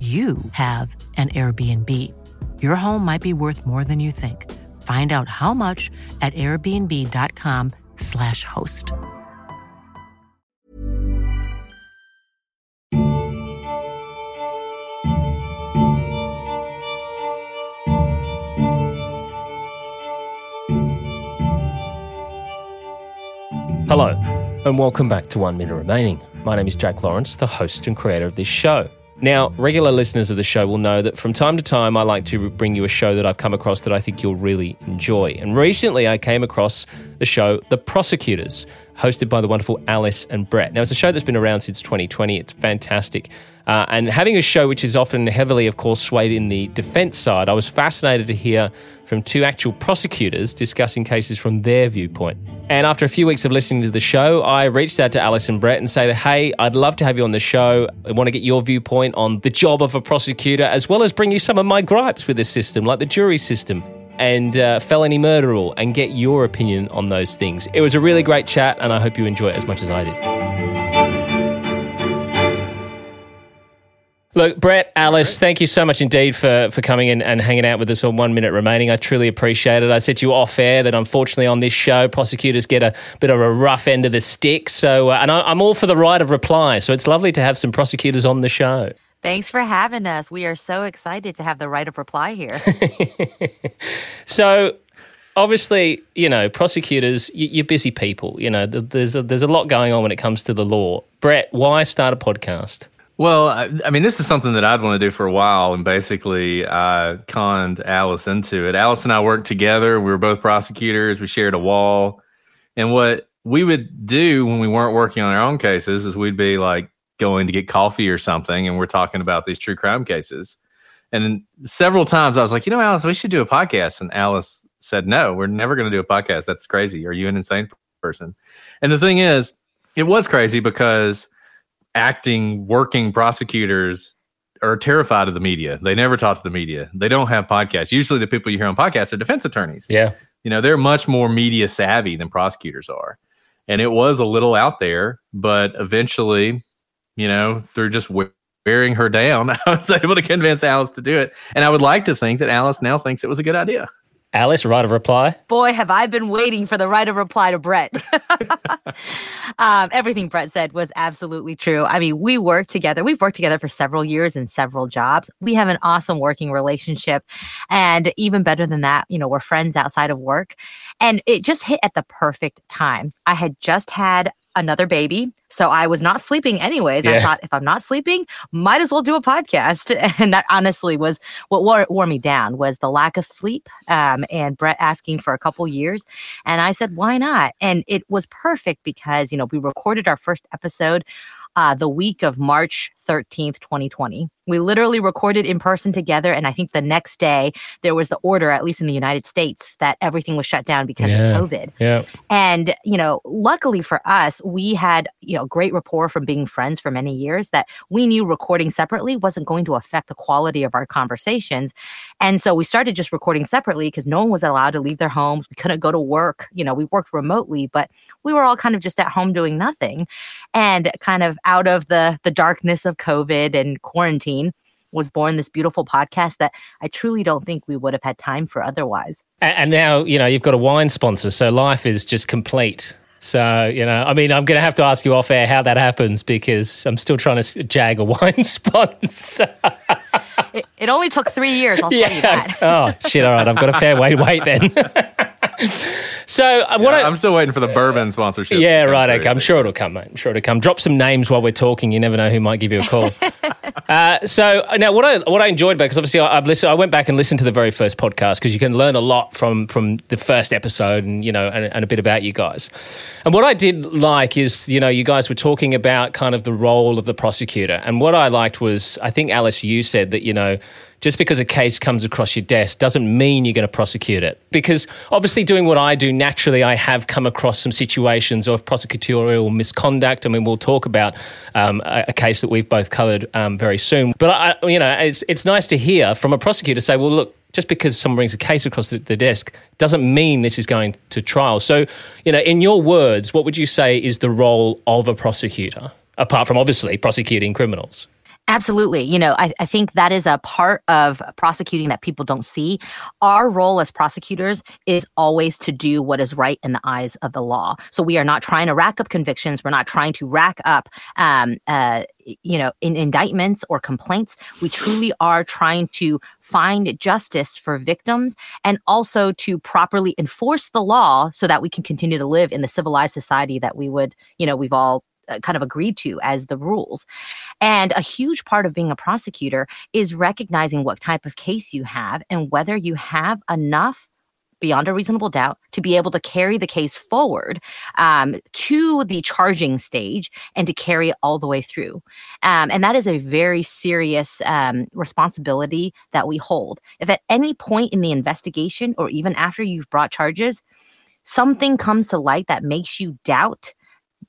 you have an Airbnb. Your home might be worth more than you think. Find out how much at airbnb.com/slash host. Hello, and welcome back to One Minute Remaining. My name is Jack Lawrence, the host and creator of this show. Now, regular listeners of the show will know that from time to time I like to bring you a show that I've come across that I think you'll really enjoy. And recently I came across the show The Prosecutors, hosted by the wonderful Alice and Brett. Now, it's a show that's been around since 2020. It's fantastic. Uh, and having a show which is often heavily, of course, swayed in the defense side, I was fascinated to hear from two actual prosecutors discussing cases from their viewpoint. And after a few weeks of listening to the show, I reached out to Alice and Brett and said, Hey, I'd love to have you on the show. I want to get your viewpoint on the job of a prosecutor, as well as bring you some of my gripes with the system, like the jury system and uh, felony murder rule, and get your opinion on those things. It was a really great chat, and I hope you enjoy it as much as I did. Look, Brett, Alice, thank you so much indeed for, for coming in and hanging out with us on one minute remaining. I truly appreciate it. I said to you off air that unfortunately on this show, prosecutors get a bit of a rough end of the stick. So, uh, and I, I'm all for the right of reply. So it's lovely to have some prosecutors on the show. Thanks for having us. We are so excited to have the right of reply here. so, obviously, you know, prosecutors, you're busy people. You know, there's a, there's a lot going on when it comes to the law. Brett, why start a podcast? Well, I, I, mean, this is something that I'd want to do for a while, and basically, I conned Alice into it. Alice and I worked together. We were both prosecutors. We shared a wall, and what we would do when we weren't working on our own cases is we'd be like going to get coffee or something, and we're talking about these true crime cases. And several times I was like, you know, Alice, we should do a podcast. And Alice said, no, we're never going to do a podcast. That's crazy. Are you an insane person? And the thing is, it was crazy because acting, working prosecutors are terrified of the media. They never talk to the media. They don't have podcasts. Usually, the people you hear on podcasts are defense attorneys. Yeah. You know, they're much more media savvy than prosecutors are. And it was a little out there, but eventually, you know, through just wearing her down, I was able to convince Alice to do it. And I would like to think that Alice now thinks it was a good idea. Alice, right of reply? Boy, have I been waiting for the right of reply to Brett. um, everything Brett said was absolutely true. I mean, we work together. We've worked together for several years in several jobs. We have an awesome working relationship. And even better than that, you know, we're friends outside of work. And it just hit at the perfect time. I had just had another baby. So I was not sleeping anyways. Yeah. I thought if I'm not sleeping, might as well do a podcast. And that honestly was what wore, wore me down was the lack of sleep um, and Brett asking for a couple years. And I said, why not? And it was perfect because, you know, we recorded our first episode uh, the week of March 13th, 2020. We literally recorded in person together. And I think the next day there was the order, at least in the United States, that everything was shut down because yeah. of COVID. Yeah. And, you know, luckily for us, we had, you know, great rapport from being friends for many years that we knew recording separately wasn't going to affect the quality of our conversations. And so we started just recording separately because no one was allowed to leave their homes. We couldn't go to work. You know, we worked remotely, but we were all kind of just at home doing nothing. And kind of out of the the darkness of COVID and quarantine was born this beautiful podcast that I truly don't think we would have had time for otherwise. And, and now, you know, you've got a wine sponsor, so life is just complete. So, you know, I mean, I'm going to have to ask you off air how that happens because I'm still trying to jag a wine sponsor. It only took three years. I'll yeah. tell you that. oh shit! All right, I've got a fair way to wait then. so uh, what yeah, I, am still waiting for the bourbon sponsorship. Yeah, right. Okay, I'm sure it'll come, mate. I'm sure it'll come. Drop some names while we're talking. You never know who might give you a call. uh, so now, what I what I enjoyed about because obviously I, have listened. I went back and listened to the very first podcast because you can learn a lot from from the first episode and you know and, and a bit about you guys. And what I did like is you know you guys were talking about kind of the role of the prosecutor, and what I liked was I think Alice, you said that you know just because a case comes across your desk doesn't mean you're going to prosecute it. Because obviously, doing what I do, naturally, I have come across some situations of prosecutorial misconduct. I mean, we'll talk about um, a, a, case that we've both covered um, very soon. But I, you know, it's it's nice to hear from a prosecutor say, "Well, look." Just because someone brings a case across the, the desk doesn't mean this is going to trial. So, you know, in your words, what would you say is the role of a prosecutor, apart from obviously prosecuting criminals? Absolutely. You know, I, I think that is a part of prosecuting that people don't see. Our role as prosecutors is always to do what is right in the eyes of the law. So we are not trying to rack up convictions. We're not trying to rack up, um, uh, you know, in indictments or complaints. We truly are trying to find justice for victims and also to properly enforce the law so that we can continue to live in the civilized society that we would, you know, we've all kind of agreed to as the rules. And a huge part of being a prosecutor is recognizing what type of case you have and whether you have enough beyond a reasonable doubt to be able to carry the case forward um, to the charging stage and to carry it all the way through. Um, and that is a very serious um, responsibility that we hold. If at any point in the investigation or even after you've brought charges, something comes to light that makes you doubt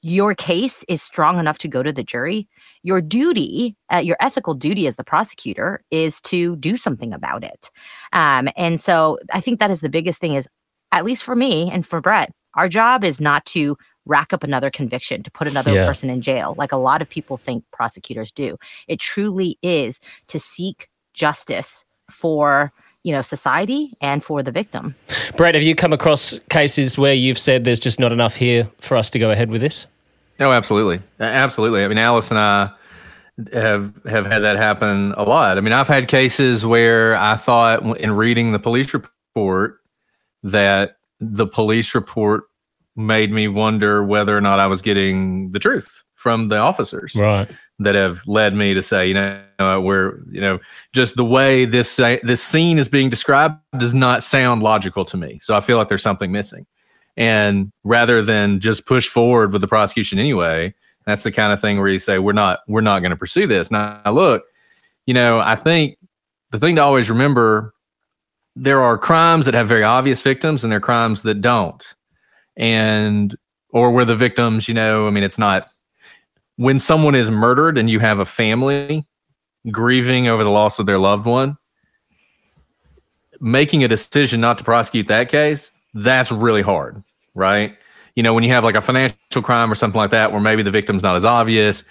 your case is strong enough to go to the jury, your duty, uh, your ethical duty as the prosecutor is to do something about it. Um, and so I think that is the biggest thing is, at least for me and for Brett, our job is not to rack up another conviction, to put another yeah. person in jail, like a lot of people think prosecutors do. It truly is to seek justice for you know society and for the victim. Brett, have you come across cases where you've said there's just not enough here for us to go ahead with this? No, absolutely, absolutely. I mean, Alice and I have have had that happen a lot. I mean, I've had cases where I thought in reading the police report that the police report made me wonder whether or not I was getting the truth from the officers. Right that have led me to say, you know, uh, where you know, just the way this this scene is being described does not sound logical to me. So I feel like there's something missing. And rather than just push forward with the prosecution anyway, that's the kind of thing where you say we're not we're not going to pursue this. Now, look, you know, I think the thing to always remember there are crimes that have very obvious victims and there are crimes that don't. And or where the victims, you know, I mean, it's not when someone is murdered and you have a family grieving over the loss of their loved one, making a decision not to prosecute that case, that's really hard, right? You know, when you have like a financial crime or something like that, where maybe the victim's not as obvious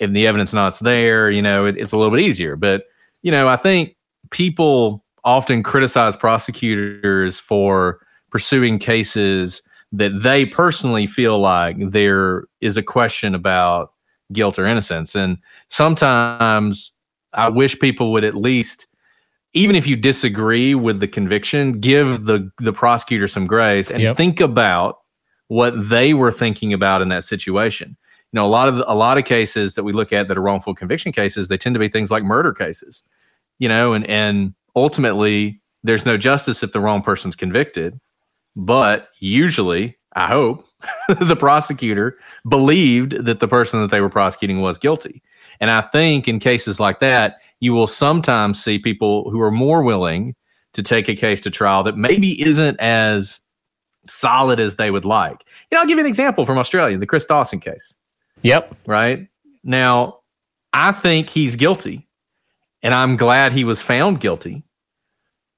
and the evidence not there, you know, it, it's a little bit easier. But, you know, I think people often criticize prosecutors for pursuing cases that they personally feel like there is a question about guilt or innocence. And sometimes I wish people would at least, even if you disagree with the conviction, give the the prosecutor some grace and yep. think about what they were thinking about in that situation. You know, a lot of the, a lot of cases that we look at that are wrongful conviction cases, they tend to be things like murder cases. You know, and and ultimately there's no justice if the wrong person's convicted. But usually, I hope, the prosecutor believed that the person that they were prosecuting was guilty. And I think in cases like that, you will sometimes see people who are more willing to take a case to trial that maybe isn't as solid as they would like. You know, I'll give you an example from Australia, the Chris Dawson case. Yep. Right. Now, I think he's guilty, and I'm glad he was found guilty.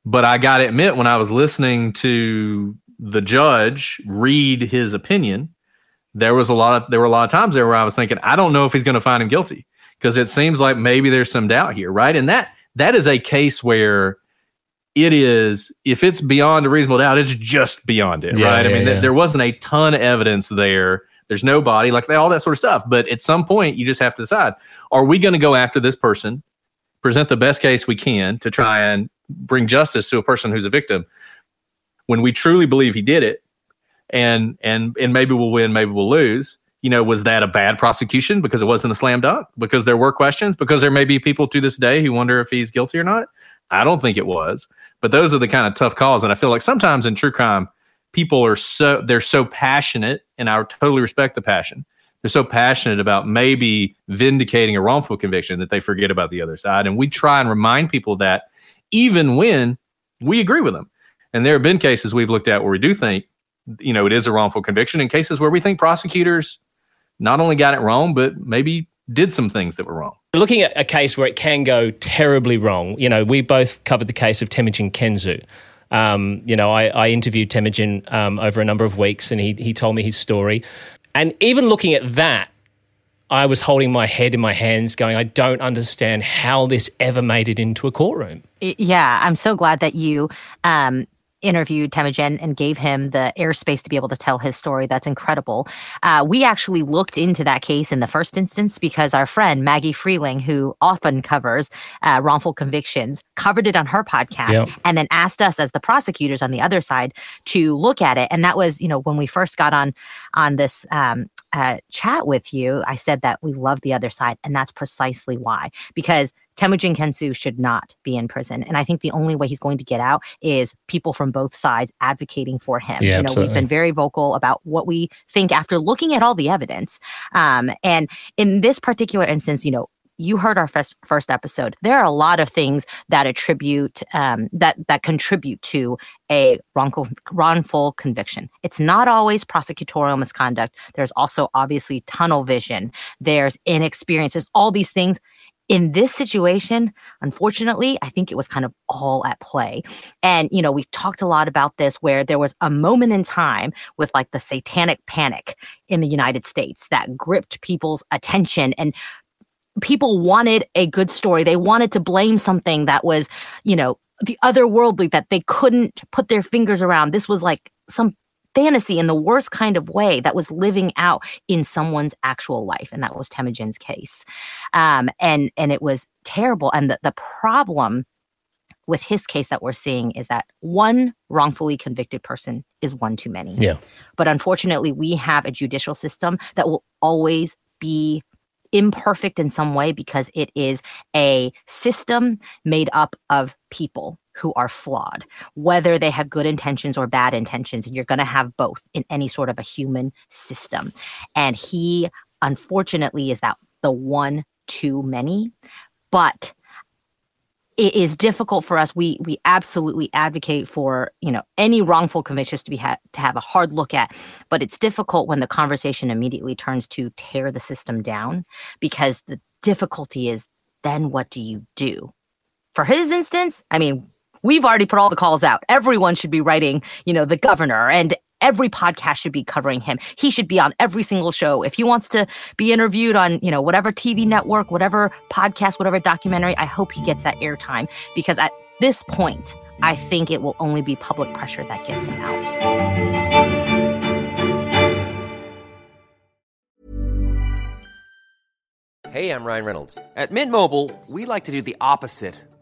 But I got to admit, when I was listening to the judge read his opinion, there was a lot of there were a lot of times there where I was thinking, I don't know if he's going to find him guilty because it seems like maybe there's some doubt here, right? And that that is a case where it is if it's beyond a reasonable doubt, it's just beyond it, yeah, right? Yeah, I mean, yeah. th- there wasn't a ton of evidence there. There's no body, like all that sort of stuff. But at some point, you just have to decide: Are we going to go after this person present the best case we can to try and bring justice to a person who's a victim. When we truly believe he did it, and and and maybe we'll win, maybe we'll lose. You know, was that a bad prosecution because it wasn't a slam dunk? Because there were questions? Because there may be people to this day who wonder if he's guilty or not? I don't think it was. But those are the kind of tough calls. And I feel like sometimes in true crime, people are so they're so passionate, and I totally respect the passion. They're so passionate about maybe vindicating a wrongful conviction that they forget about the other side. And we try and remind people that even when we agree with them. And there have been cases we've looked at where we do think, you know, it is a wrongful conviction, in cases where we think prosecutors not only got it wrong, but maybe did some things that were wrong. Looking at a case where it can go terribly wrong, you know, we both covered the case of Temujin Kensu. Um, you know, I, I interviewed Temujin um, over a number of weeks, and he he told me his story. And even looking at that, I was holding my head in my hands, going, I don't understand how this ever made it into a courtroom. Yeah, I'm so glad that you um, interviewed Temujin and gave him the airspace to be able to tell his story. That's incredible. Uh, we actually looked into that case in the first instance because our friend Maggie Freleng, who often covers uh, wrongful convictions, covered it on her podcast yep. and then asked us as the prosecutors on the other side to look at it. And that was, you know, when we first got on on this um, uh, chat with you, I said that we love the other side, and that's precisely why because Temujin Kensu should not be in prison. And I think the only way he's going to get out is people from both sides advocating for him. Yeah, you know, absolutely. we've been very vocal about what we think after looking at all the evidence. Um, and in this particular instance, you know, you heard our first first episode. There are a lot of things that attribute um, that that contribute to a wrongful wrongful conviction. It's not always prosecutorial misconduct. There's also obviously tunnel vision. There's inexperience. There's all these things in this situation, unfortunately, I think it was kind of all at play. And, you know, we've talked a lot about this where there was a moment in time with like the satanic panic in the United States that gripped people's attention and people wanted a good story. They wanted to blame something that was, you know, the otherworldly that they couldn't put their fingers around. This was like some fantasy in the worst kind of way that was living out in someone's actual life and that was temujin's case. Um, and and it was terrible. And the, the problem with his case that we're seeing is that one wrongfully convicted person is one too many. Yeah. But unfortunately we have a judicial system that will always be imperfect in some way because it is a system made up of people who are flawed, whether they have good intentions or bad intentions. And you're going to have both in any sort of a human system. And he, unfortunately, is that the one too many. But it is difficult for us. We we absolutely advocate for you know any wrongful convictions to be ha- to have a hard look at, but it's difficult when the conversation immediately turns to tear the system down because the difficulty is then what do you do? For his instance, I mean, we've already put all the calls out. Everyone should be writing, you know, the governor and every podcast should be covering him. He should be on every single show. If he wants to be interviewed on, you know, whatever TV network, whatever podcast, whatever documentary, I hope he gets that airtime because at this point, I think it will only be public pressure that gets him out. Hey, I'm Ryan Reynolds. At Mint Mobile, we like to do the opposite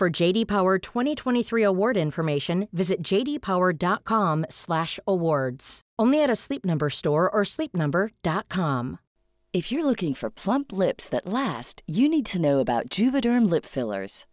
For JD Power 2023 award information, visit jdpower.com/awards. Only at a Sleep Number store or sleepnumber.com. If you're looking for plump lips that last, you need to know about Juvederm lip fillers.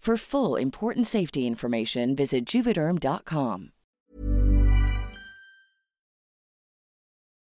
For full important safety information, visit juvederm.com.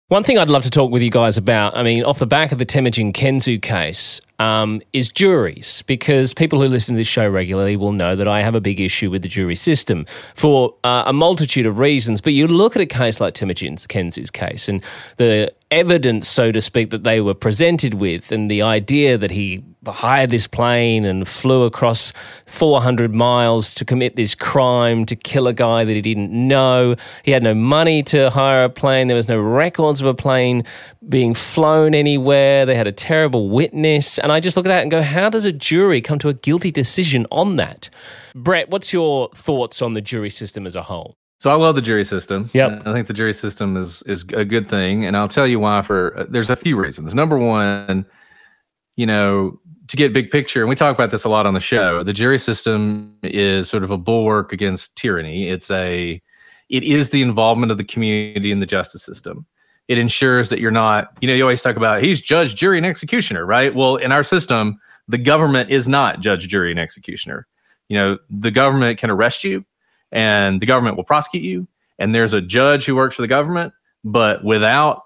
One thing I'd love to talk with you guys about, I mean, off the back of the Temujin Kensu case, um, is juries, because people who listen to this show regularly will know that I have a big issue with the jury system for uh, a multitude of reasons. But you look at a case like Temujin Kensu's case and the evidence, so to speak, that they were presented with, and the idea that he hired this plane and flew across 400 miles to commit this crime to kill a guy that he didn't know. He had no money to hire a plane. There was no records of a plane being flown anywhere. They had a terrible witness. And I just look at that and go, how does a jury come to a guilty decision on that? Brett, what's your thoughts on the jury system as a whole? So I love the jury system. Yep. I think the jury system is is a good thing, and I'll tell you why. For uh, there's a few reasons. Number one, you know, to get big picture, and we talk about this a lot on the show. The jury system is sort of a bulwark against tyranny. It's a it is the involvement of the community in the justice system. It ensures that you're not, you know, you always talk about he's judge, jury, and executioner, right? Well, in our system, the government is not judge, jury, and executioner. You know, the government can arrest you and the government will prosecute you. And there's a judge who works for the government, but without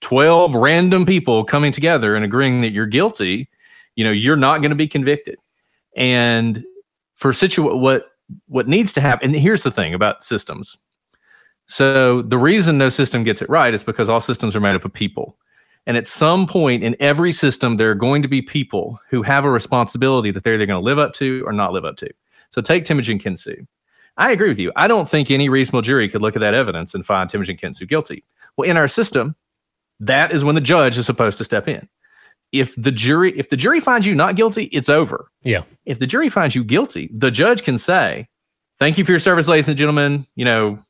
12 random people coming together and agreeing that you're guilty, you know, you're not going to be convicted. And for situ what what needs to happen, and here's the thing about systems. So the reason no system gets it right is because all systems are made up of people. And at some point in every system, there are going to be people who have a responsibility that they're either going to live up to or not live up to. So take Temujin Kensu. I agree with you. I don't think any reasonable jury could look at that evidence and find Temujin Kensu guilty. Well, in our system, that is when the judge is supposed to step in. If the jury, if the jury finds you not guilty, it's over. Yeah. If the jury finds you guilty, the judge can say, "Thank you for your service, ladies and gentlemen. You know,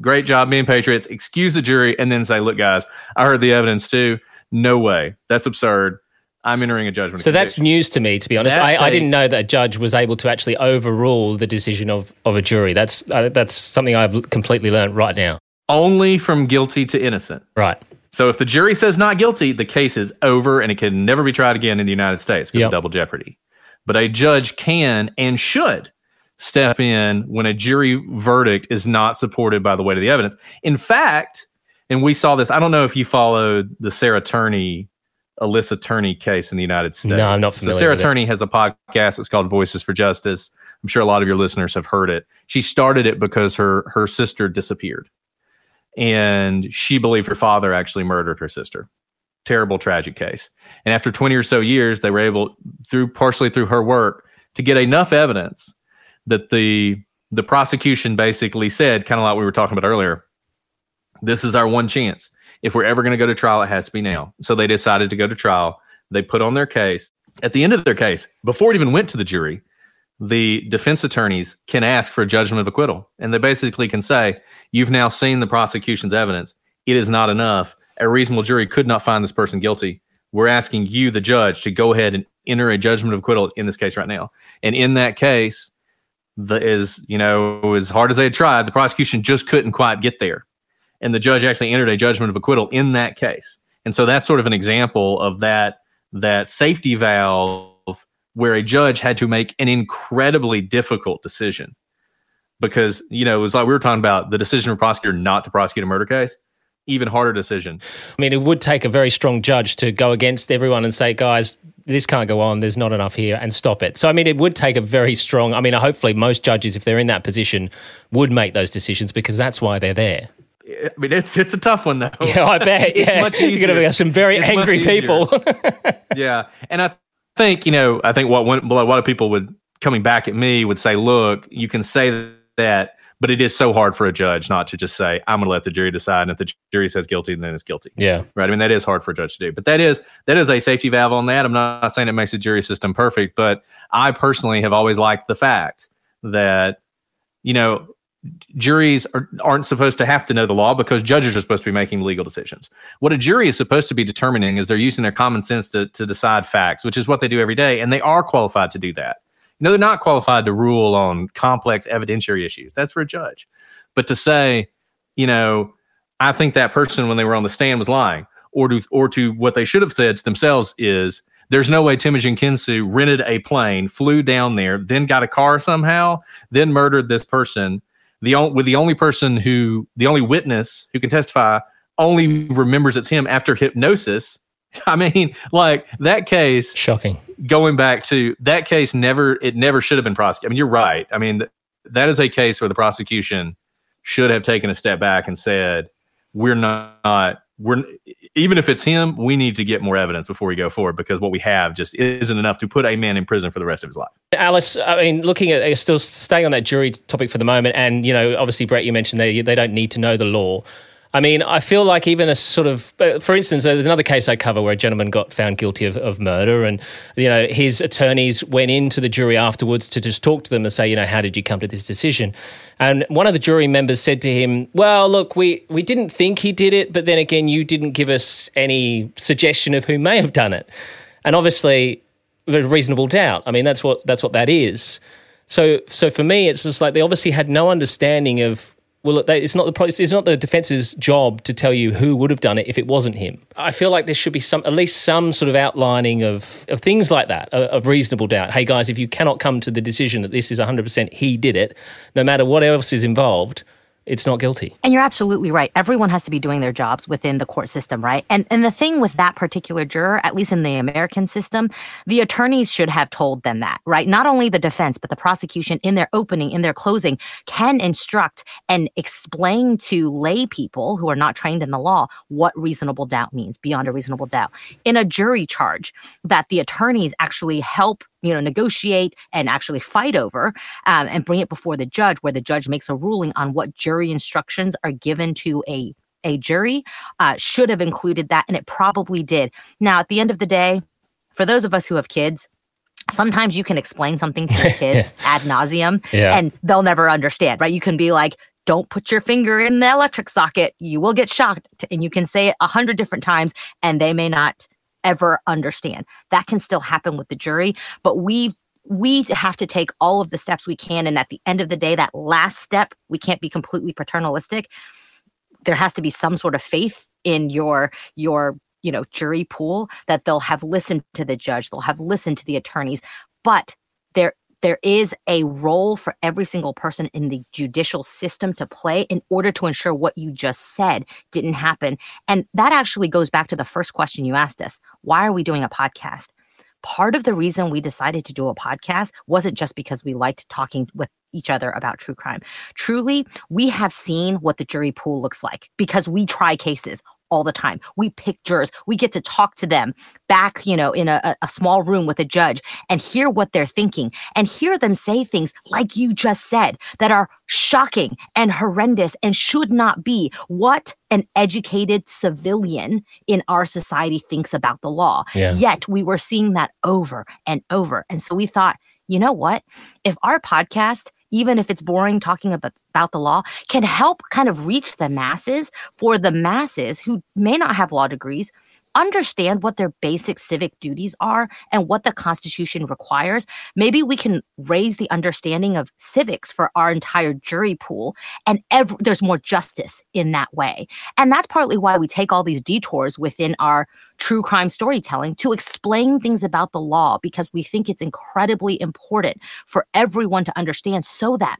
great job being patriots." Excuse the jury, and then say, "Look, guys, I heard the evidence too. No way. That's absurd. I'm entering a judgment." So that's news to me, to be honest. I, I, didn't know that a judge was able to actually overrule the decision of, of a jury. That's uh, that's something I've completely learned right now. only from guilty to innocent. Right. So if the jury says not guilty, the case is over and it can never be tried again in the United States because Yep. of double jeopardy. But a judge can and should step in when a jury verdict is not supported by the weight of the evidence. In fact, and we saw this, I don't know if you followed the Sarah Turney, Alyssa Turney case in the United States. No, I'm not So familiar Sarah with it. Turney has a podcast. It's called Voices for Justice. I'm sure a lot of your listeners have heard it. She started it because her her sister disappeared and she believed her father actually murdered her sister. Terrible, tragic case. And after 20 or so years, they were able, through partially through her work, to get enough evidence that the the prosecution basically said, kind of like we were talking about earlier, this is our one chance. If we're ever going to go to trial, it has to be now. So they decided to go to trial. They put on their case. At the end of their case, before it even went to the jury, the defense attorneys can ask for a judgment of acquittal. And they basically can say, You've now seen the prosecution's evidence. It is not enough. A reasonable jury could not find this person guilty. We're asking you, the judge, to go ahead and enter a judgment of acquittal in this case right now. And in that case, the is you know as hard as they had tried, the prosecution just couldn't quite get there, and the judge actually entered a judgment of acquittal in that case. And so that's sort of an example of that that safety valve where a judge had to make an incredibly difficult decision because you know it was like we were talking about the decision of a prosecutor not to prosecute a murder case. Even harder decision. I mean, it would take a very strong judge to go against everyone and say, guys, this can't go on. There's not enough here, and stop it. So, I mean, it would take a very strong. I mean, hopefully, most judges, if they're in that position, would make those decisions because that's why they're there. I mean, it's it's a tough one though. Yeah, I bet. yeah, much you're going to be some very It's angry people. yeah, and I think you know, I think what one, what a lot of people would coming back at me would say, look, you can say that, but it is so hard for a judge not to just say, I'm going to let the jury decide, and if the jury says guilty, then it's guilty. yeah, Right. I mean, that is hard for a judge to do, but that is that is a safety valve on that. I'm not saying it makes the jury system perfect, but I personally have always liked the fact that you know juries are, aren't supposed to have to know the law because judges are supposed to be making legal decisions. What a jury is supposed to be determining is they're using their common sense to, to decide facts, which is what they do every day, and they are qualified to do that. You know, they're not qualified to rule on complex evidentiary issues. That's for a judge. But to say, you know, I think that person when they were on the stand was lying, or to or to what they should have said to themselves is there's no way Temujin Kensu rented a plane, flew down there, then got a car somehow, then murdered this person. The on, with the only person who the only witness who can testify only remembers it's him after hypnosis. I mean, like that case shocking. Going back to that case never it never should have been prosecuted. I mean, you're right. I mean, th- that is a case where the prosecution should have taken a step back and said, "We're not we're even if it's him, we need to get more evidence before we go forward because what we have just isn't enough to put a man in prison for the rest of his life." Alice, I mean, looking at uh, still staying on that jury topic for the moment, and you know, obviously, Brett, you mentioned they they don't need to know the law. I mean, I feel like even a sort of, uh, for instance, there's another case I cover where a gentleman got found guilty of, of murder, and you know his attorneys went into the jury afterwards to just talk to them and say, you know, how did you come to this decision? And one of the jury members said to him, "Well, look, we we didn't think he did it, but then again, you didn't give us any suggestion of who may have done it." And obviously, there's reasonable doubt. I mean, that's what that's what that is. So, so for me, it's just like they obviously had no understanding of. Well, it's not the it's not the defense's job to tell you who would have done it if it wasn't him. I feel like there should be some at least some sort of outlining of of things like that of, of reasonable doubt. Hey guys, if you cannot come to the decision that this is 100% he did it, no matter what else is involved, it's not guilty. And you're absolutely right. Everyone has to be doing their jobs within the court system, right? And and the thing with that particular juror, at least in the American system, the attorneys should have told them that, right? Not only the defense, but the prosecution in their opening, in their closing, can instruct and explain to lay people who are not trained in the law what reasonable doubt means beyond a reasonable doubt. In a jury charge, that the attorneys actually help you know negotiate and actually fight over um, and bring it before the judge where the judge makes a ruling on what jury instructions are given to a a jury uh, should have included that and it probably did. Now at the end of the day for those of us who have kids sometimes you can explain something to your kids ad nauseum Yeah. and they'll never understand right? You can be like don't put your finger in the electric socket. You will get shocked and you can say it a hundred different times and they may not ever understand. That can still happen with the jury but we we have to take all of the steps we can and at the end of the day that last step we can't be completely paternalistic. There has to be some sort of faith in your your you know jury pool that they'll have listened to the judge they'll have listened to the attorneys but there there is a role for every single person in the judicial system to play in order to ensure what you just said didn't happen. And that actually goes back to the first question you asked us. Why are we doing a podcast? Part of the reason we decided to do a podcast wasn't just because we liked talking with each other about true crime. Truly, we have seen what the jury pool looks like because we try cases all the time. We pick jurors. We get to talk to them back, you know, in a, a- small room with a judge and hear what they're thinking and hear them say things like you just said that are shocking and horrendous and should not be what an educated civilian in our society thinks about the law. Yeah. Yet we were seeing that over and over. And so we thought, you know what? If our podcast, even if it's boring talking about, about the law, can help kind of reach the masses for the masses who may not have law degrees, understand what their basic civic duties are and what the Constitution requires, maybe we can raise the understanding of civics for our entire jury pool and ev- there's more justice in that way. And that's partly why we take all these detours within our true crime storytelling to explain things about the law because we think it's incredibly important for everyone to understand so that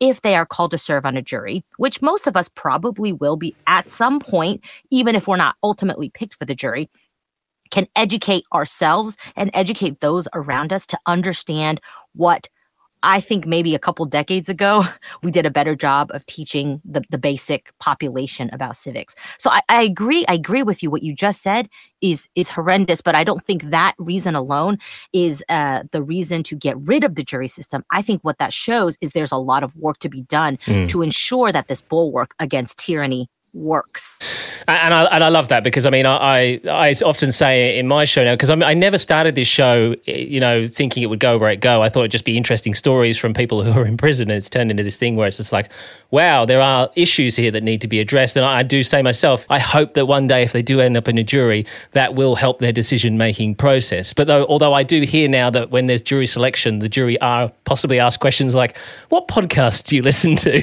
if they are called to serve on a jury, which most of us probably will be at some point, even if we're not ultimately picked for the jury, can educate ourselves and educate those around us to understand what I think maybe a couple decades ago, we did a better job of teaching the, the basic population about civics. So I, I agree. I agree with you. What you just said is is horrendous, but I don't think that reason alone is uh, the reason to get rid of the jury system. I think what that shows is there's a lot of work to be done mm. to ensure that this bulwark against tyranny works. And I, and I love that because I mean I, I, I often say in my show now because I, mean, I never started this show you know thinking it would go where it go. I thought it'd just be interesting stories from people who are in prison, and it's turned into this thing where it's just like, wow, there are issues here that need to be addressed. And I, I do say myself, I hope that one day if they do end up in a jury, that will help their decision making process. But though, although I do hear now that when there's jury selection, the jury are possibly asked questions like, "What podcast do you listen to?"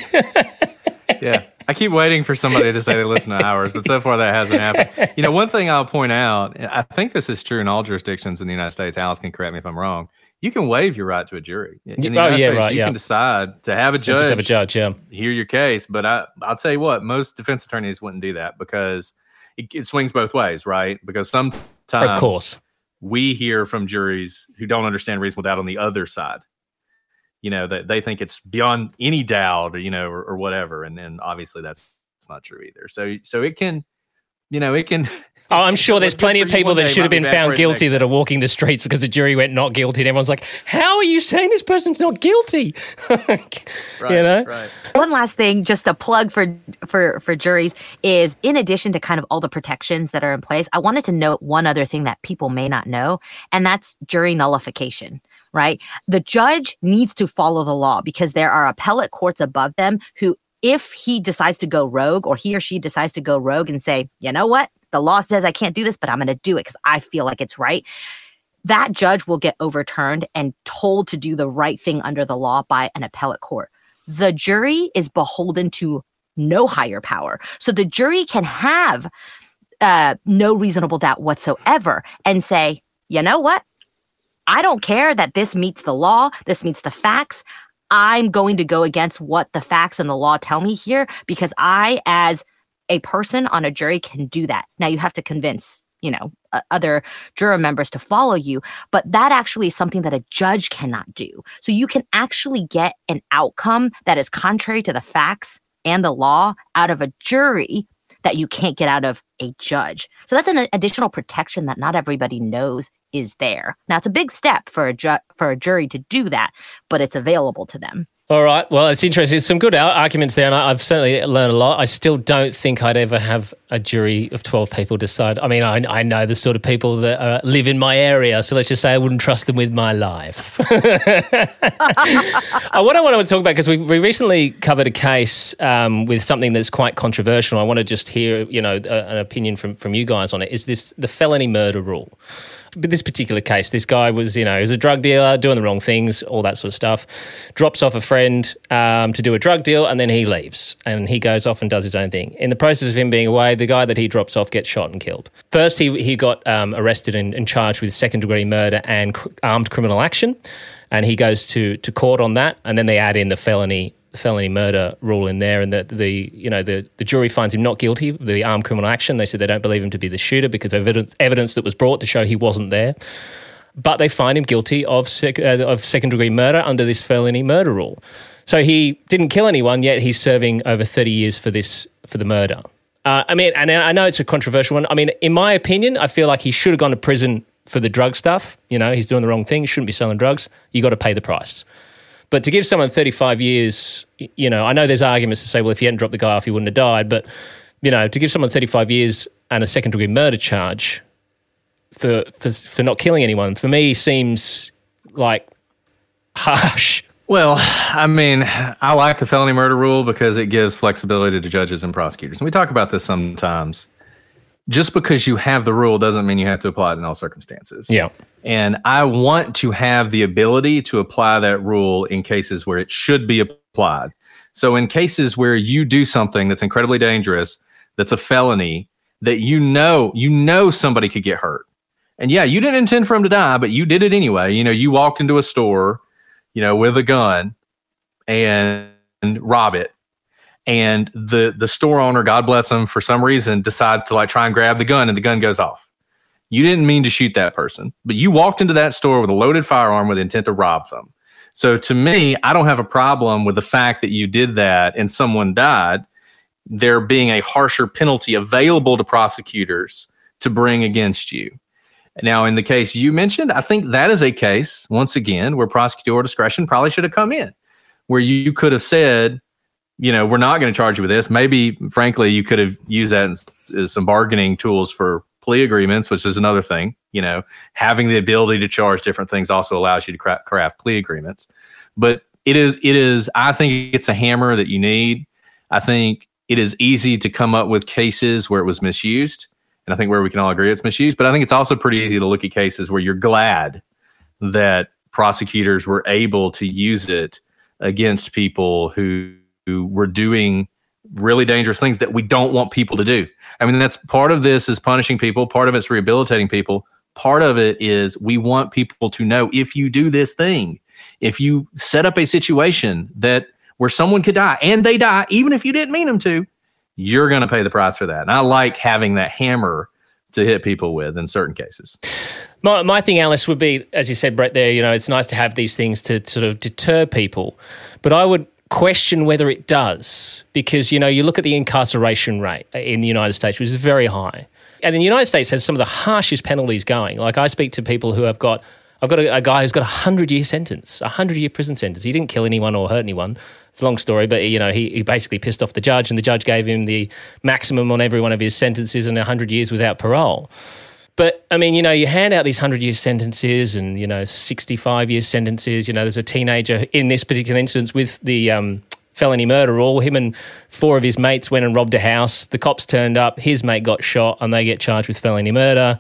yeah. I keep waiting for somebody to say they listen to ours, but so far that hasn't happened. You know, one thing I'll point out, I think this is true in all jurisdictions in the United States. Alice can correct me if I'm wrong. You can waive your right to a jury. In the oh, United yeah, States, right. You yeah. can decide to have a judge. Just have a judge, yeah. Hear your case, but I, I'll tell you what, most defense attorneys wouldn't do that because it, it swings both ways, right? Because sometimes, of course, we hear from juries who don't understand reasonable doubt on the other side you know that they think it's beyond any doubt or you know or, or whatever and and obviously that's it's not true either so so it can you know it can Oh, I'm sure there's plenty of people that should have been found guilty that are walking the streets because the jury went not guilty. And everyone's like, how are you saying this person's not guilty? right, you know? Right. One last thing, just a plug for for for juries is in addition to kind of all the protections that are in place, I wanted to note one other thing that people may not know, and that's jury nullification right? The judge needs to follow the law because there are appellate courts above them who, if he decides to go rogue or he or she decides to go rogue and say, you know what, the law says I can't do this, but I'm going to do it because I feel like it's right. That judge will get overturned and told to do the right thing under the law by an appellate court. The jury is beholden to no higher power. So the jury can have uh, no reasonable doubt whatsoever and say, you know what? I don't care that this meets the law, this meets the facts. I'm going to go against what the facts and the law tell me here because I, as a person on a jury, can do that. Now you have to convince, you know, other juror members to follow you, but that actually is something that a judge cannot do. So you can actually get an outcome that is contrary to the facts and the law out of a jury that you can't get out of a judge. So that's an additional protection that not everybody knows is there. Now it's a big step for a ju- for a jury to do that, but it's available to them. All right. Well, it's interesting. Some good arguments there, and I've certainly learned a lot. I still don't think I'd ever have a jury of 12 people decide. I mean, I, I know the sort of people that uh, live in my area, so let's just say I wouldn't trust them with my life. uh, what I want to talk about, because we, we recently covered a case um, with something that's quite controversial. I want to just hear, you know, a, an opinion from, from you guys on it. Is this the felony murder rule? This particular case, this guy was, you know, he was a drug dealer, doing the wrong things, all that sort of stuff. Drops off a friend um, to do a drug deal, and then he leaves, and he goes off and does his own thing. In the process of him being away, the guy that he drops off gets shot and killed. First, he he got um, arrested and, and, charged with second degree murder and cr- armed criminal action, and he goes to to court on that, and then they add in the felony felony murder rule in there, and the the you know the the jury finds him not guilty of the armed criminal action. They said they don't believe him to be the shooter because evidence evidence that was brought to show he wasn't there. But they find him guilty of sec, uh, of second degree murder under this felony murder rule. So he didn't kill anyone yet. He's serving over thirty years for this for the murder. Uh, I mean, and I know it's a controversial one. I mean, in my opinion, I feel like he should have gone to prison for the drug stuff. You know, he's doing the wrong thing. He shouldn't be selling drugs. You got to pay the price. But to give someone 35 years, you know, I know there's arguments to say, well, if he hadn't dropped the guy off, he wouldn't have died. But, you know, to give someone 35 years and a second degree murder charge for, for, for not killing anyone, for me, seems like harsh. Well, I mean, I like the felony murder rule because it gives flexibility to judges and prosecutors. And we talk about this sometimes. Just because you have the rule doesn't mean you have to apply it in all circumstances. Yeah. And I want to have the ability to apply that rule in cases where it should be applied. So, in cases where you do something that's incredibly dangerous, that's a felony, that you know, you know somebody could get hurt. And yeah, you didn't intend for him to die, but you did it anyway. You know, you walked into a store, you know, with a gun and rob it and the the store owner god bless him for some reason decides to like try and grab the gun and the gun goes off. You didn't mean to shoot that person but you walked into that store with a loaded firearm with intent to rob them. So to me i don't have a problem with the fact that you did that and someone died there being a harsher penalty available to prosecutors to bring against you. Now, in the case you mentioned, I think that is a case, once again, where prosecutorial discretion probably should have come in, where you could have said, you know, we're not going to charge you with this. Maybe, frankly, you could have used that as, as some bargaining tools for plea agreements, which is another thing. You know, having the ability to charge different things also allows you to craft, craft plea agreements. But it is, it is, I think it's a hammer that you need. I think it is easy to come up with cases where it was misused and I think where we can all agree it's misused. But I think it's also pretty easy to look at cases where you're glad that prosecutors were able to use it against people who, who were doing really dangerous things that we don't want people to do. I mean, that's part of this is punishing people, part of it's rehabilitating people. Part of it is we want people to know if you do this thing, if you set up a situation that where someone could die and they die, even if you didn't mean them to, you're going to pay the price for that. And I like having that hammer to hit people with in certain cases. My, my thing, Alice, would be, as you said, Brett, there, you know, it's nice to have these things to sort of deter people. But I would question whether it does because, you know, you look at the incarceration rate in the United States, which is very high. And the United States has some of the harshest penalties going. Like I speak to people who have got I've got a, a guy who's got a hundred year sentence, a hundred year prison sentence. He didn't kill anyone or hurt anyone. It's a long story, but you know he, he basically pissed off the judge, and the judge gave him the maximum on every one of his sentences and a hundred years without parole. But I mean, you know, you hand out these hundred year sentences and you know sixty five year sentences. You know, there's a teenager in this particular instance with the um, felony murder rule. Him and four of his mates went and robbed a house. The cops turned up. His mate got shot, and they get charged with felony murder,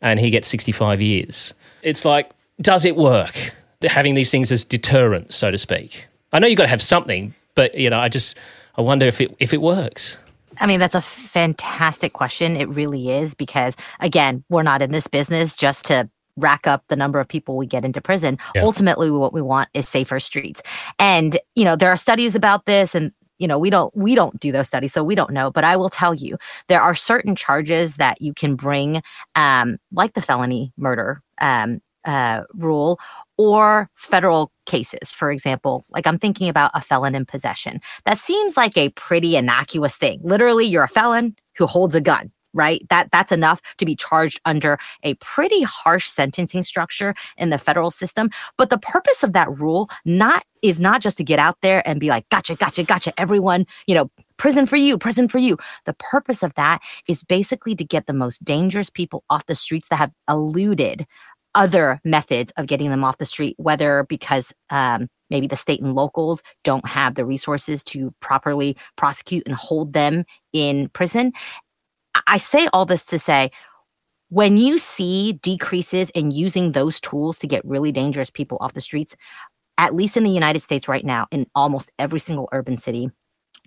and he gets sixty five years. It's like does it work? Having these things as deterrents, so to speak. I know you've got to have something, but you know, I just I wonder if it if it works. I mean, that's a fantastic question. It really is because again, we're not in this business just to rack up the number of people we get into prison. Yeah. Ultimately, what we want is safer streets. And, you know, there are studies about this and you know we don't we don't do those studies so we don't know but i will tell you there are certain charges that you can bring um, like the felony murder um, uh, rule or federal cases, for example. Like I'm thinking about a felon in possession. That seems like a pretty innocuous thing. Literally, you're a felon who holds a gun right that that's enough to be charged under a pretty harsh sentencing structure in the federal system but the purpose of that rule not is not just to get out there and be like gotcha gotcha gotcha everyone you know prison for you prison for you the purpose of that is basically to get the most dangerous people off the streets that have eluded other methods of getting them off the street, whether because um, maybe the state and locals don't have the resources to properly prosecute and hold them in prison. I say all this to say, when you see decreases in using those tools to get really dangerous people off the streets, at least in the United States right now, in almost every single urban city,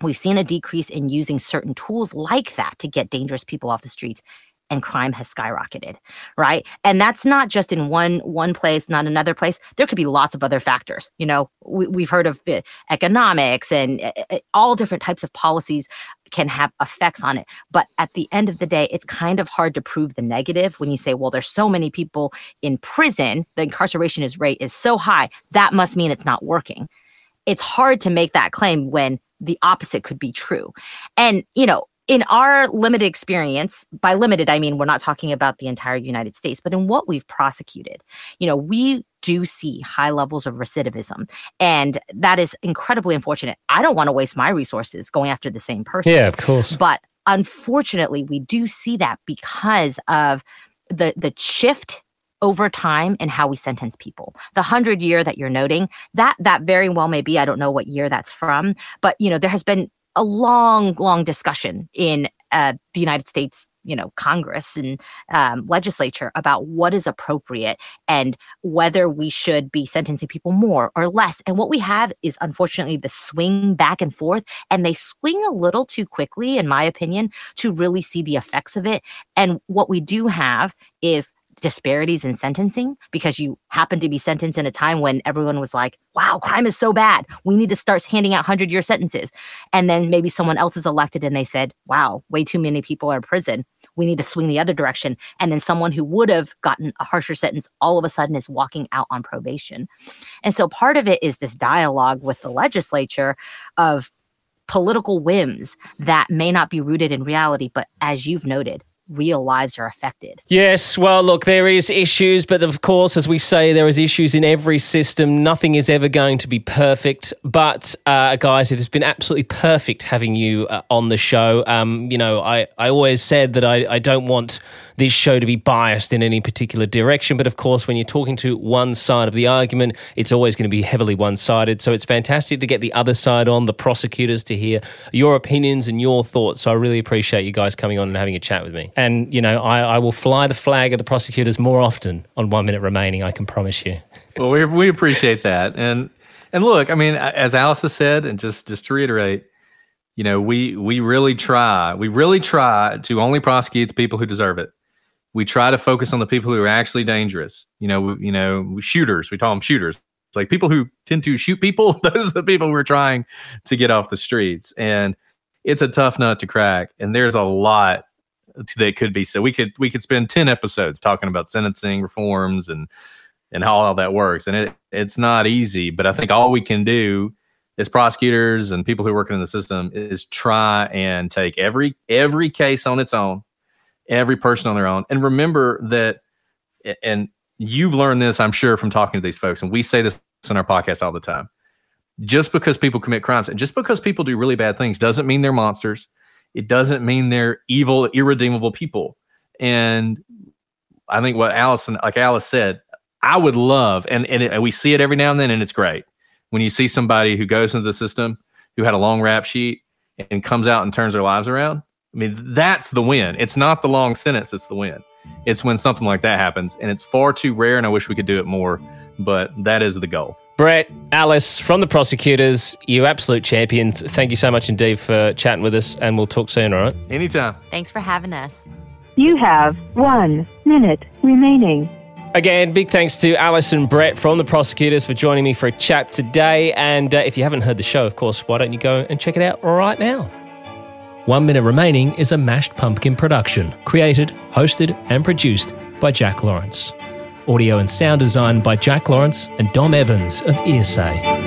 we've seen a decrease in using certain tools like that to get dangerous people off the streets and crime has skyrocketed right? And that's not just in one one place not another place. There could be lots of other factors you know? We, have heard of uh, economics and uh, all different types of policies can have effects on it. But at the end of the day it's kind of hard to prove the negative when you say well there's so many people in prison the incarceration is rate is so high that must mean it's not working. It's hard to make that claim when the opposite could be true. And you know in our limited experience, by limited, I mean we're not talking about the entire United States, but in what we've prosecuted, you know, we do see high levels of recidivism. And that is incredibly unfortunate. I don't want to waste my resources going after the same person. Yeah, of course. But unfortunately, we do see that because of the the shift over time and how we sentence people. The 100 year that you're noting, that that very well may be, I don't know what year that's from, but you know, there has been a long, long discussion in uh, the United States, you know, Congress and um, legislature about what is appropriate and whether we should be sentencing people more or less. And what we have is unfortunately the swing back and forth, and they swing a little too quickly, in my opinion, to really see the effects of it. And what we do have is disparities in sentencing because you happen to be sentenced in a time when everyone was like, wow, crime is so bad. We need to start handing out 100 year sentences. And then maybe someone else is elected and they said, wow, way too many people are in prison. We need to swing the other direction. And then someone who would have gotten a harsher sentence all of a sudden is walking out on probation. And so part of it is this dialogue with the legislature of political whims that may not be rooted in reality, but as you've noted, real lives are affected. Yes, well, look, there is issues, but of course, as we say, there is issues in every system. Nothing is ever going to be perfect. But uh, guys, it has been absolutely perfect having you uh, on the show. Um, you know, I, I always said that I, I don't want this show to be biased in any particular direction. But of course, when you're talking to one side of the argument, it's always going to be heavily one sided. So it's fantastic to get the other side on, the prosecutors, to hear your opinions and your thoughts. So I really appreciate you guys coming on and having a chat with me. And, you know, I, I will fly the flag of the prosecutors more often on one minute remaining, I can promise you. well, we, we appreciate that. And, and look, I mean, as Alice said, and just, just to reiterate, you know, we we really try. We really try to only prosecute the people who deserve it we try to focus on the people who are actually dangerous. You know, you know, shooters. We call them shooters. It's like people who tend to shoot people. Those are the people we're trying to get off the streets, and it's a tough nut to crack. And there's a lot that could be so we could we could spend 10 episodes talking about sentencing reforms and and how all that works and it it's not easy but i think all we can do as prosecutors and people who working in the system is try and take every every case on its own every person on their own. And remember that, and you've learned this, I'm sure, from talking to these folks, and we say this in our podcast all the time. Just because people commit crimes and just because people do really bad things doesn't mean they're monsters. It doesn't mean they're evil, irredeemable people. And I think what Allison, like Alice said, I would love, and, and, it, and we see it every now and then, and it's great when you see somebody who goes into the system who had a long rap sheet and comes out and turns their lives around I mean, that's the win. It's not the long sentence that's the win. It's when something like that happens. And it's far too rare, and I wish we could do it more, but that is the goal. Brett, Alice from the prosecutors, you absolute champions. Thank you so much indeed for chatting with us, and we'll talk soon, all right? Anytime. Thanks for having us. You have one minute remaining. Again, big thanks to Alice and Brett from the prosecutors for joining me for a chat today. And uh, if you haven't heard the show, of course, why don't you go and check it out right now? One Minute Remaining is a mashed pumpkin production, created, hosted, and produced by Jack Lawrence. Audio and sound design by Jack Lawrence and Dom Evans of Earsay.